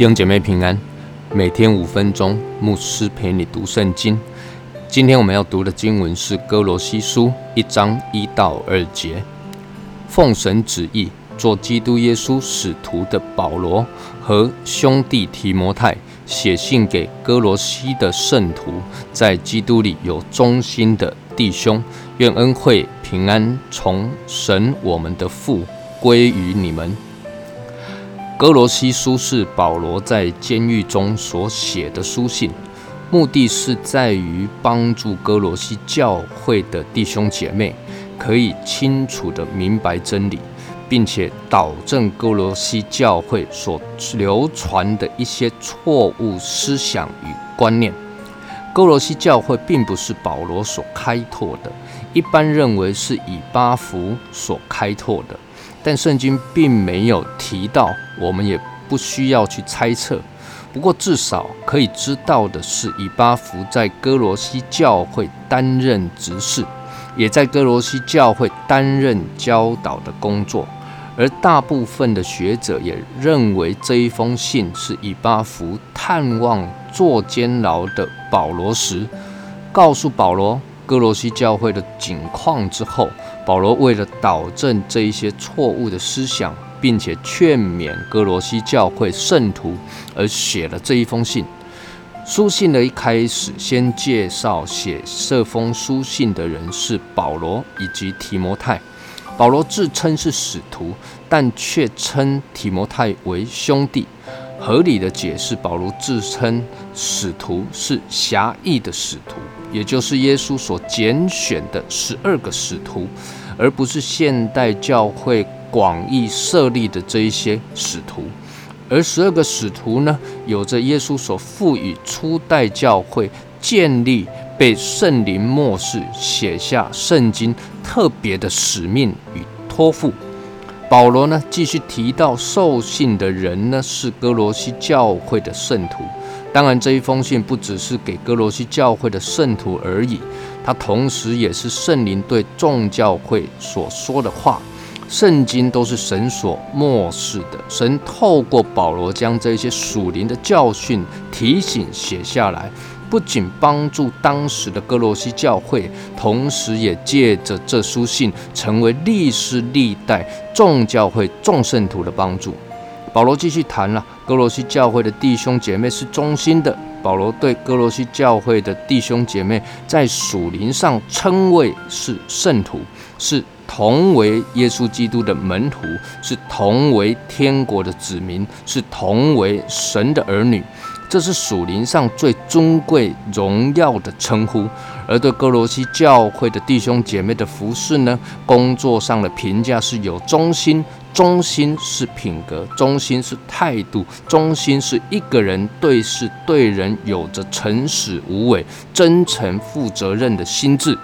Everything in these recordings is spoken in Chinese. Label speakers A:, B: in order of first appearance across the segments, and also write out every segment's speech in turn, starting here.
A: 弟兄姐妹平安，每天五分钟，牧师陪你读圣经。今天我们要读的经文是哥罗西书一章一到二节。奉神旨意，做基督耶稣使徒的保罗和兄弟提摩太，写信给哥罗西的圣徒，在基督里有忠心的弟兄，愿恩惠平安从神我们的父归于你们。哥罗西书是保罗在监狱中所写的书信，目的是在于帮助哥罗西教会的弟兄姐妹可以清楚地明白真理，并且导正哥罗西教会所流传的一些错误思想与观念。哥罗西教会并不是保罗所开拓的，一般认为是以巴弗所开拓的。但圣经并没有提到，我们也不需要去猜测。不过至少可以知道的是，以巴弗在哥罗西教会担任执事，也在哥罗西教会担任教导的工作。而大部分的学者也认为，这一封信是以巴弗探望坐监牢的保罗时，告诉保罗哥罗西教会的景况之后。保罗为了导正这一些错误的思想，并且劝勉哥罗西教会圣徒，而写了这一封信。书信的一开始，先介绍写这封书信的人是保罗以及提摩太。保罗自称是使徒，但却称提摩太为兄弟。合理的解释，保罗自称使徒是狭义的使徒，也就是耶稣所拣选的十二个使徒。而不是现代教会广义设立的这一些使徒，而十二个使徒呢，有着耶稣所赋予初代教会建立、被圣灵默示、写下圣经特别的使命与托付。保罗呢，继续提到受信的人呢，是哥罗西教会的圣徒。当然，这一封信不只是给哥罗西教会的圣徒而已。它同时也是圣灵对众教会所说的话，圣经都是神所漠视的。神透过保罗将这些属灵的教训提醒写下来，不仅帮助当时的哥罗西教会，同时也借着这书信成为历史历代众教会众圣徒的帮助。保罗继续谈了哥罗西教会的弟兄姐妹是忠心的。保罗对哥罗西教会的弟兄姐妹在属灵上称谓是圣徒，是同为耶稣基督的门徒，是同为天国的子民，是同为神的儿女。这是属灵上最尊贵荣耀的称呼。而对哥罗西教会的弟兄姐妹的服饰呢，工作上的评价是有忠心。忠心是品格，忠心是态度，忠心是一个人对事对人有着诚实无伪、真诚负责任的心智。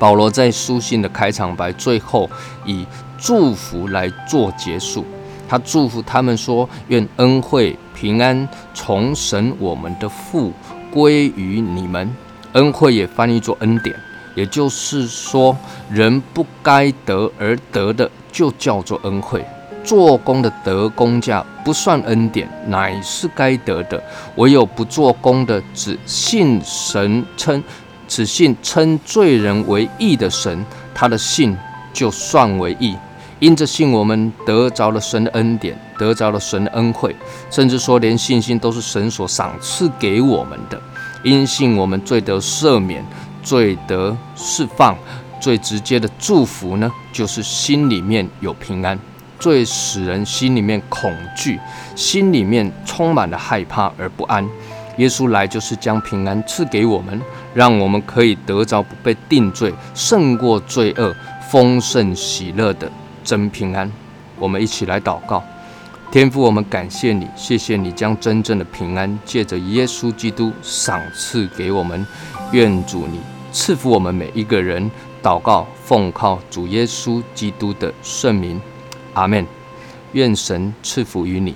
A: 保罗在书信的开场白最后以祝福来做结束，他祝福他们说：“愿恩惠平安从神我们的父归于你们。”恩惠也翻译作恩典，也就是说，人不该得而得的。就叫做恩惠，做工的得工价不算恩典，乃是该得的。唯有不做工的，只信神称，只信称罪人为义的神，他的信就算为义。因着信，我们得着了神的恩典，得着了神的恩惠，甚至说连信心都是神所赏赐给我们的。因信，我们罪得赦免，罪得释放。最直接的祝福呢，就是心里面有平安；最使人心里面恐惧，心里面充满了害怕而不安。耶稣来就是将平安赐给我们，让我们可以得着不被定罪、胜过罪恶、丰盛喜乐的真平安。我们一起来祷告：天父，我们感谢你，谢谢你将真正的平安借着耶稣基督赏赐给我们。愿主你赐福我们每一个人。祷告，奉靠主耶稣基督的圣名，阿门。愿神赐福于你。